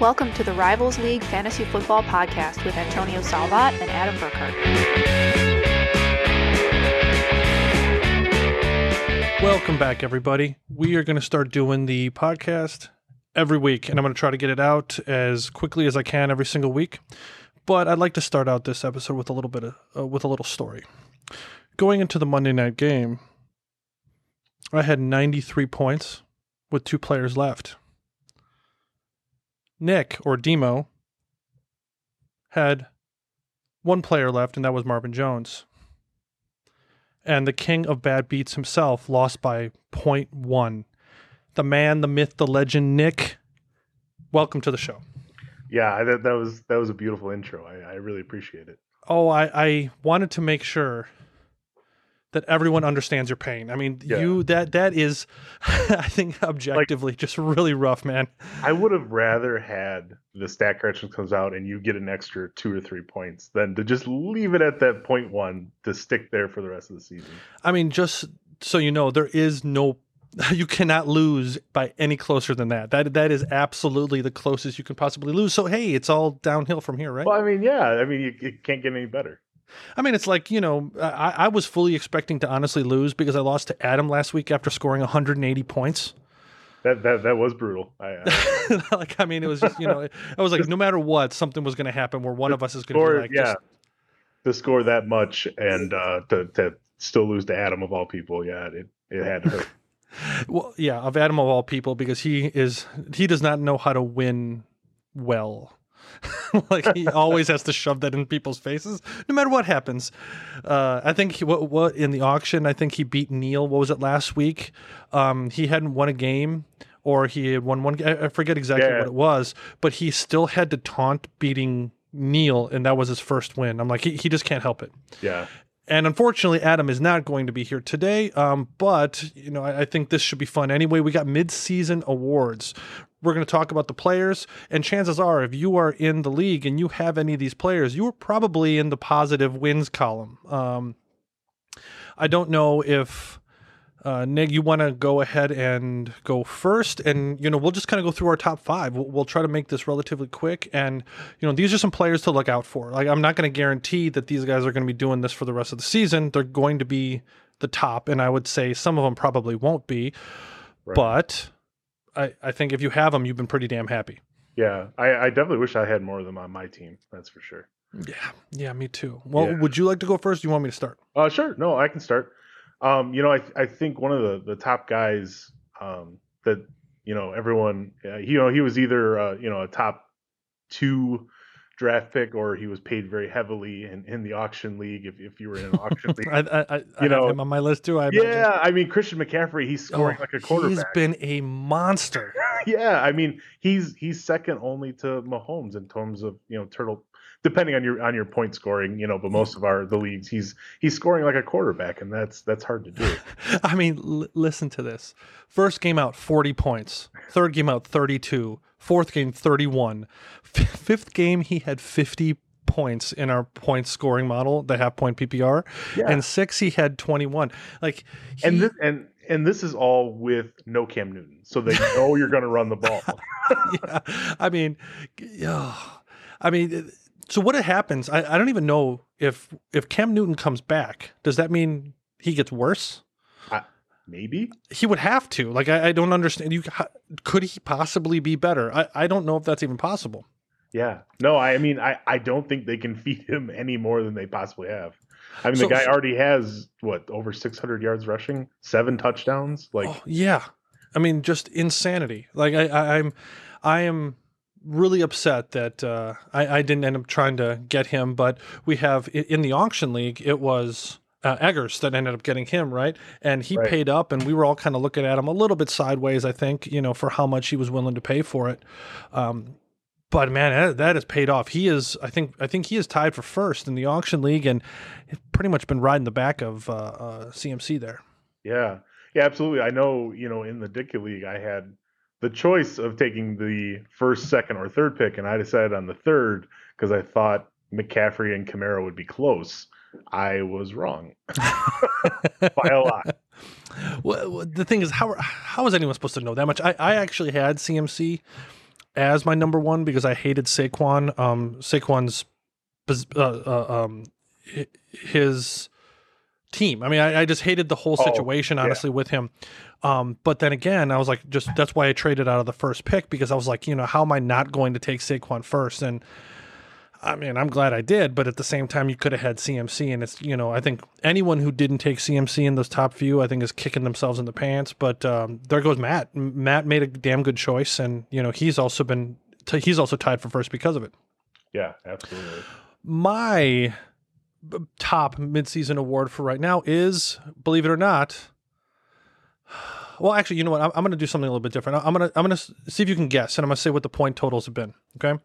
Welcome to the Rivals League Fantasy Football Podcast with Antonio Salvat and Adam Burkhardt. Welcome back, everybody. We are going to start doing the podcast every week, and I'm going to try to get it out as quickly as I can every single week. But I'd like to start out this episode with a little bit of uh, with a little story. Going into the Monday night game, I had 93 points with two players left. Nick or Demo had one player left, and that was Marvin Jones. And the king of bad beats himself lost by 0.1. The man, the myth, the legend, Nick. Welcome to the show. Yeah, that, that was that was a beautiful intro. I, I really appreciate it. Oh, I, I wanted to make sure that everyone understands your pain. I mean, Yeah. you that that is, I think, objectively just really rough, man. I would have rather had the stat correction comes out and you get an extra two or three points than to just leave it at that point one to stick there for the rest of the season. I mean, just so you know, there is no. You cannot lose by any closer than that. That that is absolutely the closest you can possibly lose. So hey, it's all downhill from here, right? Well, I mean, yeah, I mean, you, it can't get any better. I mean, it's like you know, I, I was fully expecting to honestly lose because I lost to Adam last week after scoring 180 points. That that that was brutal. I, I like, I mean, it was just you know, I was like, no matter what, something was going to happen where one of us is going to be like, yeah, just, to score that much and uh, to to still lose to Adam of all people, yeah, it it had to hurt. well, yeah, of Adam of all people because he is he does not know how to win well. like he always has to shove that in people's faces, no matter what happens. Uh, I think he, what, what in the auction, I think he beat Neil. What was it last week? Um, he hadn't won a game, or he had won one. I forget exactly Yeah. what it was, but he still had to taunt beating Neil, and that was his first win. I'm like, he, he just can't help it. Yeah, And unfortunately, Adam is not going to be here today. Um, but you know, I, I think this should be fun anyway. We got mid-season awards. We're going to talk about the players, and chances are, if you are in the league and you have any of these players, you are probably in the positive wins column. Um, I don't know if uh, Nick, you want to go ahead and go first, and you know we'll just kind of go through our top five. We'll, we'll try to make this relatively quick, and you know these are some players to look out for. Like I'm not going to guarantee that these guys are going to be doing this for the rest of the season. They're going to be the top, and I would say some of them probably won't be, right. but I, I think if you have them, you've been pretty damn happy. yeah, I, I definitely wish I had more of them on my team. That's for sure. Yeah, yeah, me too. Well, Yeah. would you like to go first? Do you want me to start? Uh, sure. No, I can start. Um, you know, I I think one of the the top guys um, that you know everyone, uh, you know, he was either uh, you know a top two draft pick or he was paid very heavily in, in the auction league. If if you were in an auction league, I, I, I, I have know, him on my list too. I imagine. yeah. I mean, Christian McCaffrey, he's scoring Oh, like a quarterback. He's been a monster. yeah, I mean, he's he's second only to Mahomes in terms of you know turtle. Depending on your on your point scoring, you know, but most of our the leagues, he's he's scoring like a quarterback, and that's that's hard to do. I mean, l- listen to this. First game out, 40 points. Third game out, 32. Fourth game, 31. F- fifth game, he had 50 points in our point scoring model, the half point PPR. Yeah. And six, he had 21. Like, and this and and this is all with no Cam Newton, so they know you're going to run the ball. yeah, I mean, yeah, I mean, so what happens? I, I don't even know if if Cam Newton comes back. Does that mean he gets worse? Maybe He would have to. Like, I, I don't understand. You could he possibly be better? I, I don't know if that's even possible. Yeah. No, I mean, I, I don't think they can feed him any more than they possibly have. I mean, So- the guy already has what over 600 yards rushing, seven touchdowns. Like, oh, yeah, I mean, just insanity. Like, I, I I'm I am really upset that uh, I, I didn't end up trying to get him, but we have in the auction league. It was. Uh, Eggers that ended up getting him right, and he Right. paid up, and we were all kind of looking at him a little bit sideways. I think you know for how much he was willing to pay for it. Um, but man, that, that has paid off. He is, I think, I think he is tied for first in the auction league, and pretty much been riding the back of uh, uh, CMC there. yeah, yeah, absolutely. I know, you know, in the Ditka League, I had the choice of taking the first, second, or third pick, and I decided on the third because I thought McCaffrey and Kamara would be close. I was wrong by a lot. Well, the thing is, how how is anyone supposed to know that much? I, I actually had CMC as my number one because I hated Saquon. Um, Saquon's uh, uh, um, his team. I mean, I, I just hated the whole Oh, situation, yeah. honestly, with him. Um, but then again, I was like, just that's why I traded out of the first pick because I was like, you know, how am I not going to take Saquon first? And I mean, I'm glad I did, but at the same time, you could have had CMC, and it's you know, I think anyone who didn't take CMC in those top few, I think, is kicking themselves in the pants. But um, there goes Matt. Matt made a damn good choice, and you know, he's also been t- he's also tied for first because of it. Yeah, absolutely. My top midseason award for right now is, believe it or not. Well, actually, you know what? I'm, I'm going to do something a little bit different. I'm going to I'm going to see if you can guess, and I'm going to say what the point totals have been. Okay,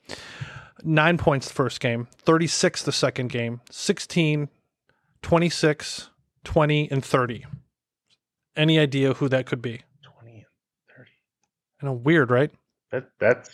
nine points the first game, 36 the second game, 16, 26, 20, and 30. Any idea who that could be? Twenty and thirty. I know, weird, right? That that's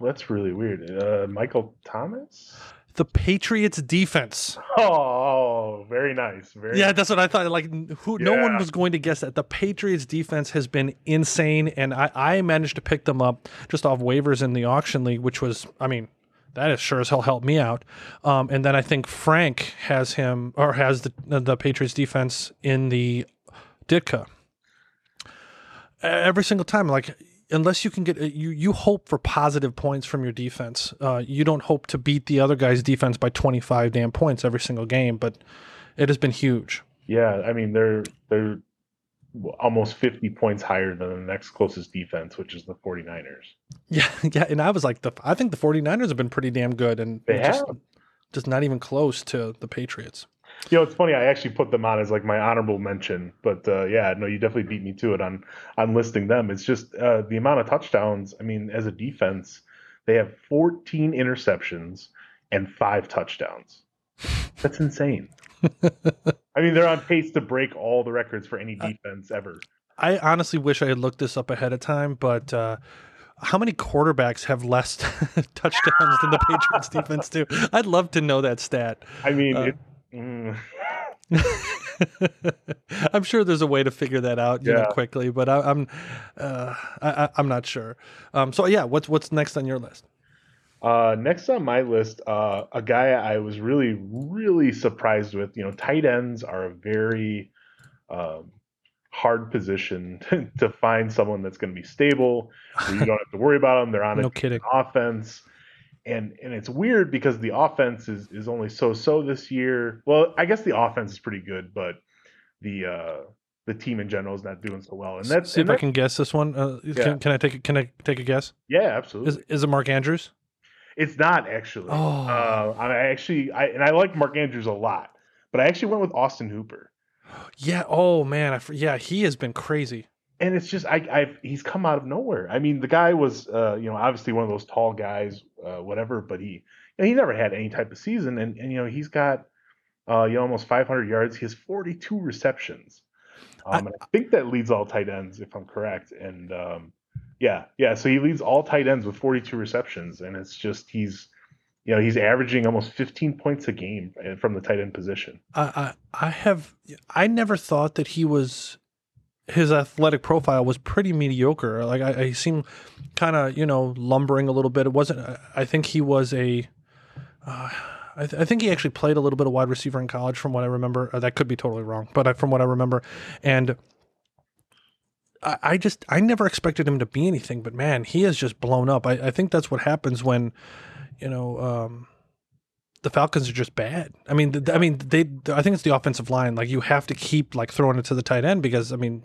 that's really weird. Uh, Michael Thomas. The Patriots defense. Oh, very nice. Very Yeah, that's what I thought. Like, who? No one was going to guess that. The Patriots defense has been insane, and I, I managed to pick them up just off waivers in the auction league, which was, I mean, that is sure as hell helped me out. Um, and then I think Frank has him or has the the Patriots defense in the Ditka. Every single time, like unless you can get you you hope for positive points from your defense. Uh, you don't hope to beat the other guy's defense by twenty five damn points every single game, but it has been huge. Yeah, I mean they're they're almost 50 points higher than the next closest defense, which is the 49ers. Yeah, yeah, and I was like the I think the 49ers have been pretty damn good and They just, have. just not even close to the Patriots. You know, it's funny. I actually put them on as like my honorable mention, but uh, yeah, no, you definitely beat me to it on on listing them. It's just uh, the amount of touchdowns. I mean, as a defense, they have 14 interceptions and five touchdowns. That's insane. I mean, they're on pace to break all the records for any defense ever. I honestly wish I had looked this up ahead of time, but uh, how many quarterbacks have less touchdowns than the Patriots defense do? I'd love to know that stat. I mean, Uh, it, mm, I'm sure there's a way to figure that out, you know, quickly, but I, I'm, uh, I, I'm not sure. Um, so yeah, what's what's next on your list? Uh, next on my list, uh, a guy I was really, really surprised with. You know, tight ends are a very um, hard position to find someone that's going to be stable. You don't have to worry about them. They're on No a kidding. offense, and and it's weird because the offense is is only so so this year. Well, I guess the offense is pretty good, but the uh, the team in general is not doing so well. And that's See and if I can guess this one. Uh, Yeah. can, can I take a, can I take a guess? yeah, absolutely. Is is it Mark Andrews? It's not actually. Oh. Uh, I actually, I and I like Mark Andrews a lot, but I actually went with Austin Hooper, Yeah. Oh man. I, yeah, he has been crazy. And it's just I, I've he's come out of nowhere. I mean, the guy was, uh, you know, obviously one of those tall guys, uh, whatever, but he, you know, he never had any type of season, and and you know, he's got, uh, you know, almost 500 yards. He has 42 receptions. I- Um, and I think that leads all tight ends, if I'm correct, and um, yeah, yeah. So he leads all tight ends with 42 receptions, and it's just he's, you know, he's averaging almost 15 points a game uh, from the tight end position. I, I I have I never thought that he was his athletic profile was pretty mediocre. Like I, I seem kind of you know lumbering a little bit. It wasn't. I- think he was a. Uh, I, th- I think he actually played a little bit of wide receiver in college, from what I remember. Uh, that could be totally wrong, but I, from what I remember, and I, I just I never expected him to be anything. But man, he has just blown up. I, I think that's what happens when, you know, um, the Falcons are just bad. I mean, th- I mean, they. I think it's the offensive line. Like you have to keep like throwing it to the tight end because I mean,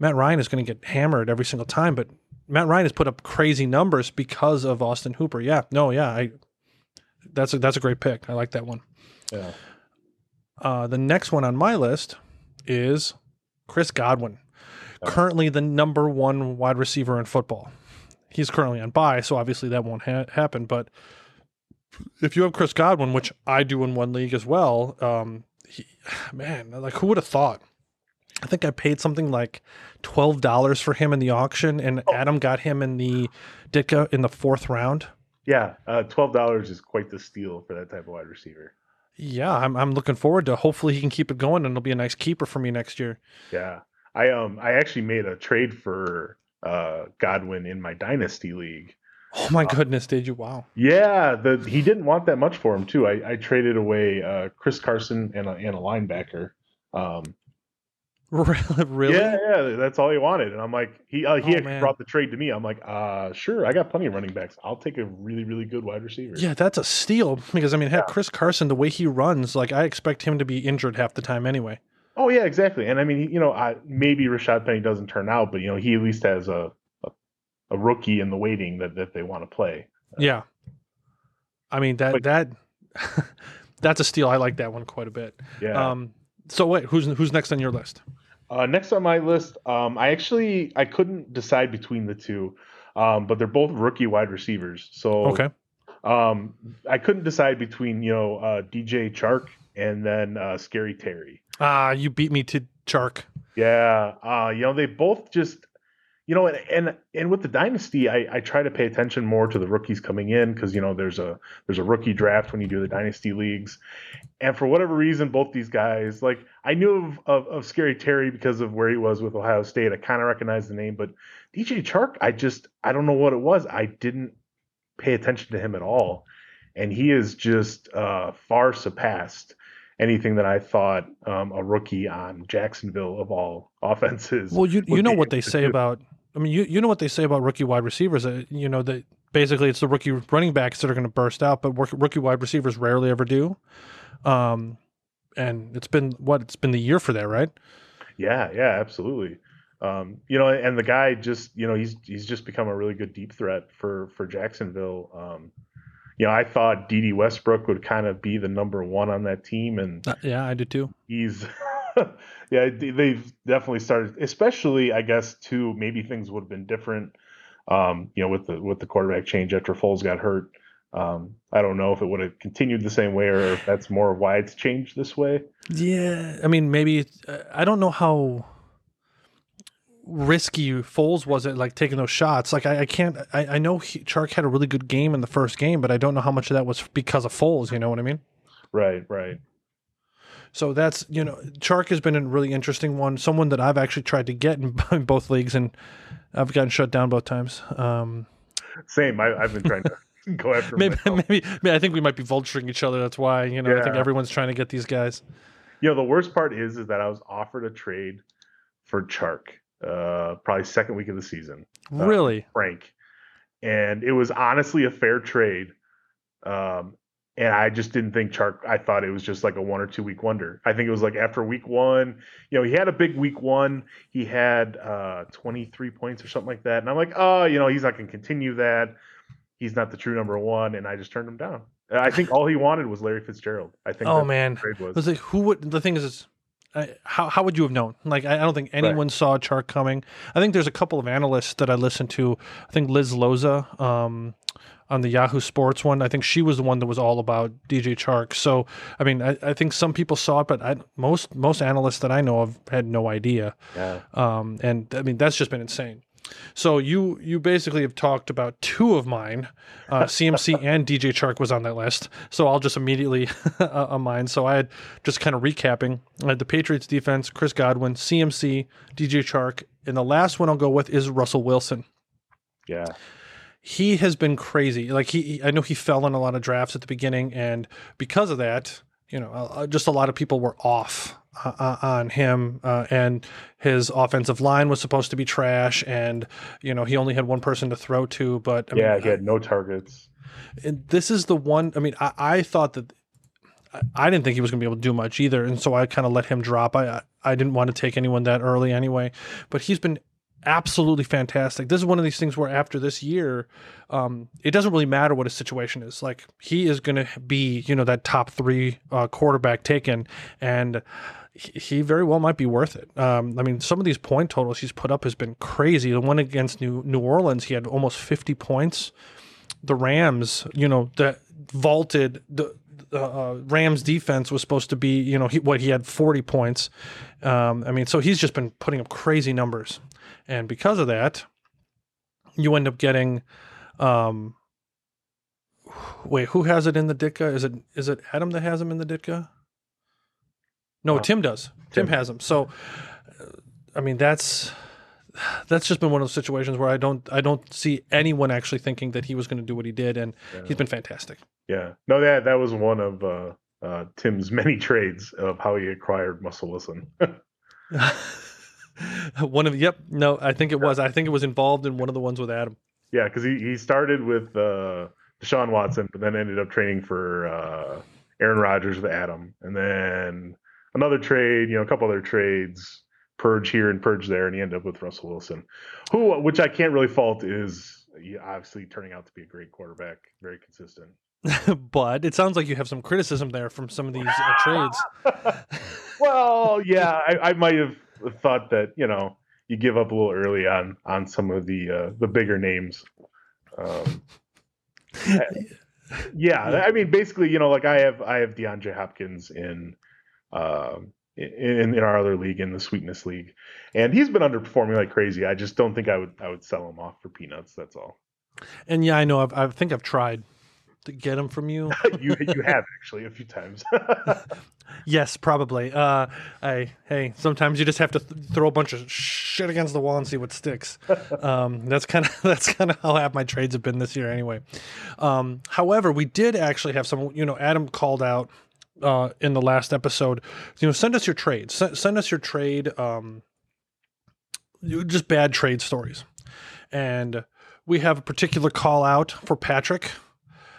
Matt Ryan is going to get hammered every single time. But Matt Ryan has put up crazy numbers because of Austin Hooper. Yeah, no, yeah, I. That's a that's a great pick. I like that one. Yeah. Uh, the next one on my list is Chris Godwin, Oh. currently the number one wide receiver in football. He's currently on bye, so obviously that won't ha- happen. But if you have Chris Godwin, which I do in one league as well, um, he, man, like who would have thought? I think I paid something like twelve dollars for him in the auction, and Oh. Adam got him in the Ditka in the fourth round. Yeah, uh, twelve dollars is quite the steal for that type of wide receiver. Yeah, I'm I'm looking forward to. Hopefully, he can keep it going, and it'll be a nice keeper for me next year. Yeah, I um I actually made a trade for uh, Godwin in my dynasty league. Oh my goodness, did you? Wow. Yeah, the he didn't want that much for him too. I, I traded away uh, Chris Carson and a, and a linebacker. Um, really? Yeah, yeah, that's all he wanted. And I'm like, he uh, he Oh, actually brought the trade to me. I'm like, uh, sure, I got plenty of running backs. I'll take a really really good wide receiver. Yeah, that's a steal because I mean, heck, Chris Carson, the way he runs, like I expect him to be injured half the time anyway. Oh yeah, exactly. And I mean, you know, I, maybe Rashad Penny doesn't turn out, but you know, he at least has a a, a rookie in the waiting that that they want to play. Yeah. I mean that But- that that's a steal. I like that one quite a bit. Yeah. Um so wait, who's who's next on your list? Uh, next on my list, um, I actually I couldn't decide between the two, um, but they're both rookie wide receivers. So Okay. um, I couldn't decide between you know uh, DJ Chark and then uh, Scary Terry. Ah, you beat me to Chark. Yeah, uh, you know they both just you know and and, and with the dynasty, I, I try to pay attention more to the rookies coming in because you know there's a there's a rookie draft when you do the dynasty leagues, and for whatever reason, both these guys like I knew of of, of Scary Terry because of where he was with Ohio State. I kind of recognized the name, but DJ Chark, I just I don't know what it was. I didn't pay attention to him at all, and he is just uh, far surpassed anything that I thought um, a rookie on Jacksonville of all offenses. Well, you you know what they say do. about I mean, you you know what they say about rookie wide receivers. Uh, you know that basically it's the rookie running backs that are going to burst out, but rookie wide receivers rarely ever do. Um, and it's been what it's been the year for that, right? Yeah, yeah, absolutely. Um, you know, and the guy just, you know, he's he's just become a really good deep threat for for Jacksonville. Um, you know, I thought Dede Westbrook would kind of be the number one on that team, and Uh, yeah, I did too. he's, yeah, they- they've definitely started. Especially, I guess, too. Maybe things would have been different. Um, you know, with the with the quarterback change after Foles got hurt. Um, I don't know if it would have continued the same way or if that's more why it's changed this way. Yeah, I mean, maybe it's- uh, I don't know how risky Foles was at like taking those shots. Like I, I can't. I, I know he, Chark had a really good game in the first game, but I don't know how much of that was because of Foles. You know what I mean? Right, right. So that's you know, Chark has been a really interesting one. Someone that I've actually tried to get in, in both leagues, and I've gotten shut down both times. Um, Same. I, I've been trying to go after maybe, maybe, maybe I think we might be vulturing each other. That's why you know I think everyone's trying to get these guys. You know, the worst part is is that I was offered a trade for Chark, uh, probably second week of the season, Uh, Really? Frank, and it was honestly a fair trade. Um, and I just didn't think Chark. I thought it was just like a one or two week wonder. I think it was like after week one, you know, he had a big week one. He had uh, 23 points or something like that, and I'm like, oh, you know, he's not going to continue that. He's not the true number one, and I just turned him down. I think all he wanted was Larry Fitzgerald. I think. Oh man, the trade I was. was like, who would? The thing is, is I, how how would you have known? Like, I, I don't think anyone saw Chark coming. I think there's a couple of analysts that I listened to. I think Liz Loza um, on the Yahoo Sports one. I think she was the one that was all about DJ Chark. So, I mean, I, I think some people saw it, but I, most most analysts that I know of had no idea. Yeah. Um, and I mean, that's just been insane. So you you basically have talked about two of mine. Uh, CMC and DJ Chark was on that list. So I'll just immediately uh, on mine. So I had just kind of recapping. I had the Patriots defense, Chris Godwin, CMC, DJ Chark, and the last one I'll go with is Russell Wilson. Yeah. He has been crazy. Like he, he- I know he fell in a lot of drafts at the beginning, and because of that, you know, uh, just a lot of people were off uh, uh, on him, uh, and his offensive line was supposed to be trash, and you know he only had one person to throw to. But I yeah, mean, he had no targets. and this is the one. I mean, I, I thought that I- I didn't think he was going to be able to do much either, and so I kind of let him drop. I I- I didn't want to take anyone that early anyway, but he's been absolutely fantastic. This is one of these things where after this year, um, it doesn't really matter what his situation is. Like he is going to be, you know, that top three uh, quarterback taken, and he very well might be worth it. Um, I mean, some of these point totals he's put up has been crazy. The one against New New Orleans, he had almost fifty points the Rams, you know, that vaulted the uh, Rams defense was supposed to be, you know, he, what he had 40 points. Um, I mean, so he's just been putting up crazy numbers. And because of that, you end up getting, um, wait, who has it in the Ditka? Is it, is it Adam that has him in the Ditka? No, Uh, Tim does. Tim, Tim. has him. So, uh, I mean, that's, that's just been one of those situations where I don't I don't see anyone actually thinking that he was going to do what he did, and Yeah. he's been fantastic. Yeah. No, that that was one of uh, uh, Tim's many trades of how he acquired Muscle Wilson. one of yep no I think it was I think it was involved in one of the ones with Adam. yeah, because he, he started with uh, Deshaun Watson, but then ended up training for uh, Aaron Rodgers with Adam, and then another trade, you know, a couple other trades, purge here and purge there, and he ended up with Russell Wilson, who, which I can't really fault, is obviously turning out to be a great quarterback, very consistent. but it sounds like you have some criticism there from some of these uh, trades. well, yeah, I, I might have thought that you know you give up a little early on on some of the uh, the bigger names. Um, yeah, I mean, basically, you know, like I have I have DeAndre Hopkins in um, in in our other league in the Sweetness League, and he's been underperforming like crazy. I just don't think I would I would sell him off for peanuts. That's all. And yeah, I know I've, I think I've tried to get him from you. you you have actually a few times. Yes, probably. Uh, I hey, sometimes you just have to th- throw a bunch of shit against the wall and see what sticks. Um, that's kind of that's kind of how half my trades have been this year, anyway. Um, however, we did actually have some. You know, Adam called out uh, in the last episode. You know, send us your trades. S- send us your trade. Um, just bad trade stories, and we have a particular call out for Patrick.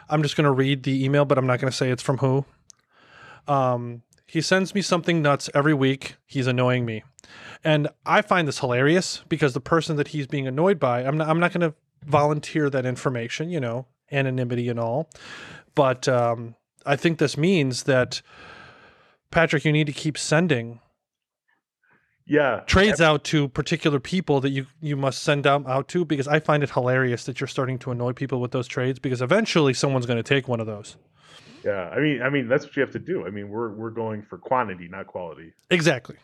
I'm just going to read the email, but I'm not going to say it's from who. Um, he sends me something nuts every week. He's annoying me. And I find this hilarious because the person that he's being annoyed by, I'm not, I'm not going to volunteer that information, you know, anonymity and all. But um, I think this means that, Patrick, you need to keep sending yeah, trades out to particular people that you, you must send them out to because I find it hilarious that you're starting to annoy people with those trades because eventually someone's going to take one of those. yeah. I mean, I mean that's what you have to do. I mean, we're we're going for quantity, not quality. Exactly.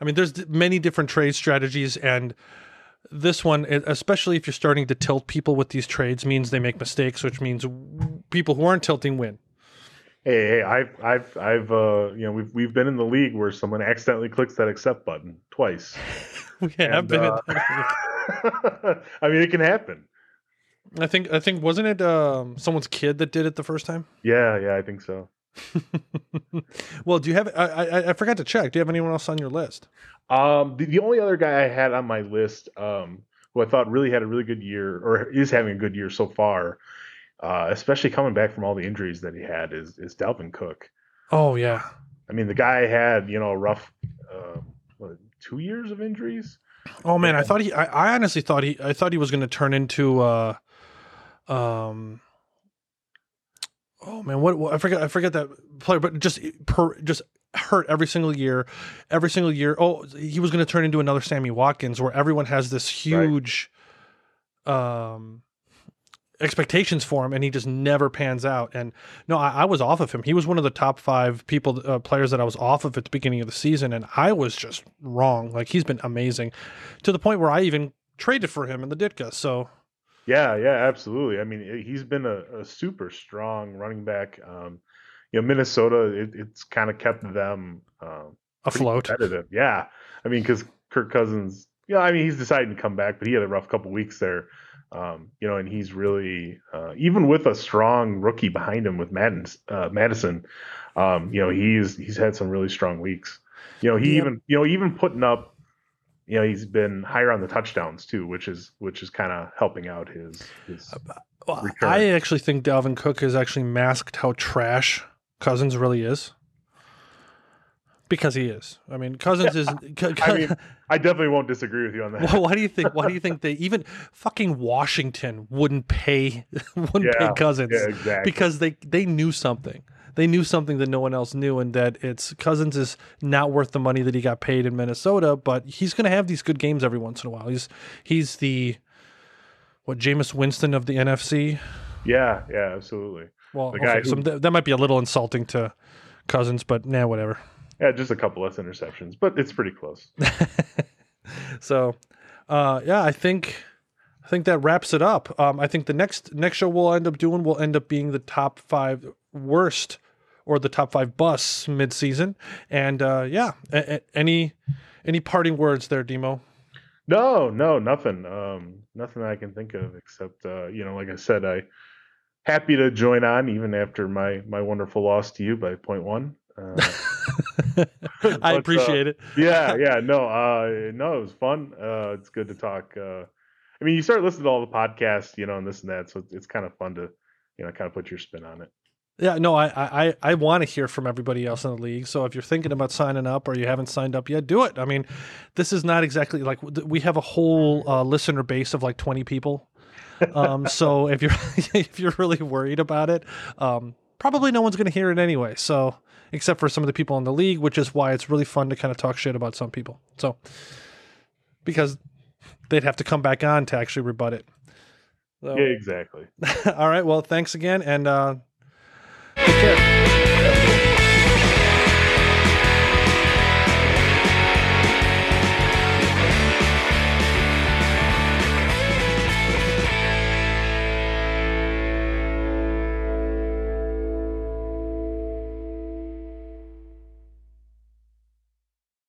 I mean, there's many different trade strategies, and this one, especially if you're starting to tilt people with these trades, means they make mistakes, which means people who aren't tilting win. Hey, hey, I've, I've, I've, uh, you know, we've we've been in the league where someone accidentally clicks that accept button twice. We have And, been. uh, I mean, it can happen. I think. I think wasn't it um, someone's kid that did it the first time? Yeah, yeah, I think so. well, do you have? I, I I forgot to check. Do you have anyone else on your list? Um, the, the only other guy I had on my list, um, who I thought really had a really good year or is having a good year so far, uh, especially coming back from all the injuries that he had, is is Dalvin Cook. Oh yeah. I mean, the guy had you know a rough, uh, what, two years of injuries. Oh man, I thought he. I, I honestly thought he. I thought he was going to turn into. Uh, um. Oh man, what, what I forget. I forget that player, but just per just hurt every single year, every single year. Oh, he was going to turn into another Sammy Watkins, where everyone has this huge, um, expectations for him, and he just never pans out. And no, I, I was off of him. He was one of the top five people, uh, players that I was off of at the beginning of the season, and I was just wrong. Like he's been amazing, to the point where I even traded for him in the Ditka. So Yeah, yeah, absolutely. I mean, he's been a, a super strong running back. Um, you know, Minnesota, it, it's kind of kept them um, afloat. Yeah, I mean, because Kirk Cousins, yeah, I mean, he's decided to come back, but he had a rough couple weeks there. Um, you know, and he's really uh, even with a strong rookie behind him with Madden, uh, Mattison. Um, you know, he's he's had some really strong weeks. You know, he even you know even putting up. You know, he's been higher on the touchdowns too, which is which is kind of helping out his his. Well, return. I actually think Dalvin Cook has actually masked how trash Cousins really is. Because he is. I mean, Cousins is. I mean, I definitely won't disagree with you on that. Well, why do you think? Why do you think they even fucking Washington wouldn't pay wouldn't Yeah, pay Cousins yeah, exactly. because they they knew something. They knew something that no one else knew, and that it's Cousins is not worth the money that he got paid in Minnesota. But he's going to have these good games every once in a while. He's he's the what Jameis Winston of the NFC. yeah, yeah, absolutely. Well, The guy okay, so who- that might be a little insulting to Cousins, but nah, whatever. Yeah, just a couple less interceptions, but it's pretty close. so uh yeah i think i think that wraps it up um i think the next next show we'll end up doing will end up being the top five worst or the top five busts mid-season and uh yeah a- a- any any parting words there demo No, no, nothing. Um, nothing I can think of except uh, you know, like I said, I happy to join on even after my my wonderful loss to you by point one. Uh, I uh, appreciate it. yeah, yeah, no, uh, no, it was fun. Uh, it's good to talk. Uh, I mean, you start listening to all the podcasts, you know, and this and that, so it's, it's kind of fun to, you know, kind of put your spin on it. Yeah, no, I I, I want to hear from everybody else in the league. So if you're thinking about signing up or you haven't signed up yet, do it. I mean, this is not exactly like we have a whole uh, listener base of like 20 people. Um, so if you're if you're really worried about it, um, probably no one's going to hear it anyway. So except for some of the people in the league, which is why it's really fun to kind of talk shit about some people. So because they'd have to come back on to actually rebut it. So. Yeah, exactly. all right. Well, thanks again, and uh, Take care.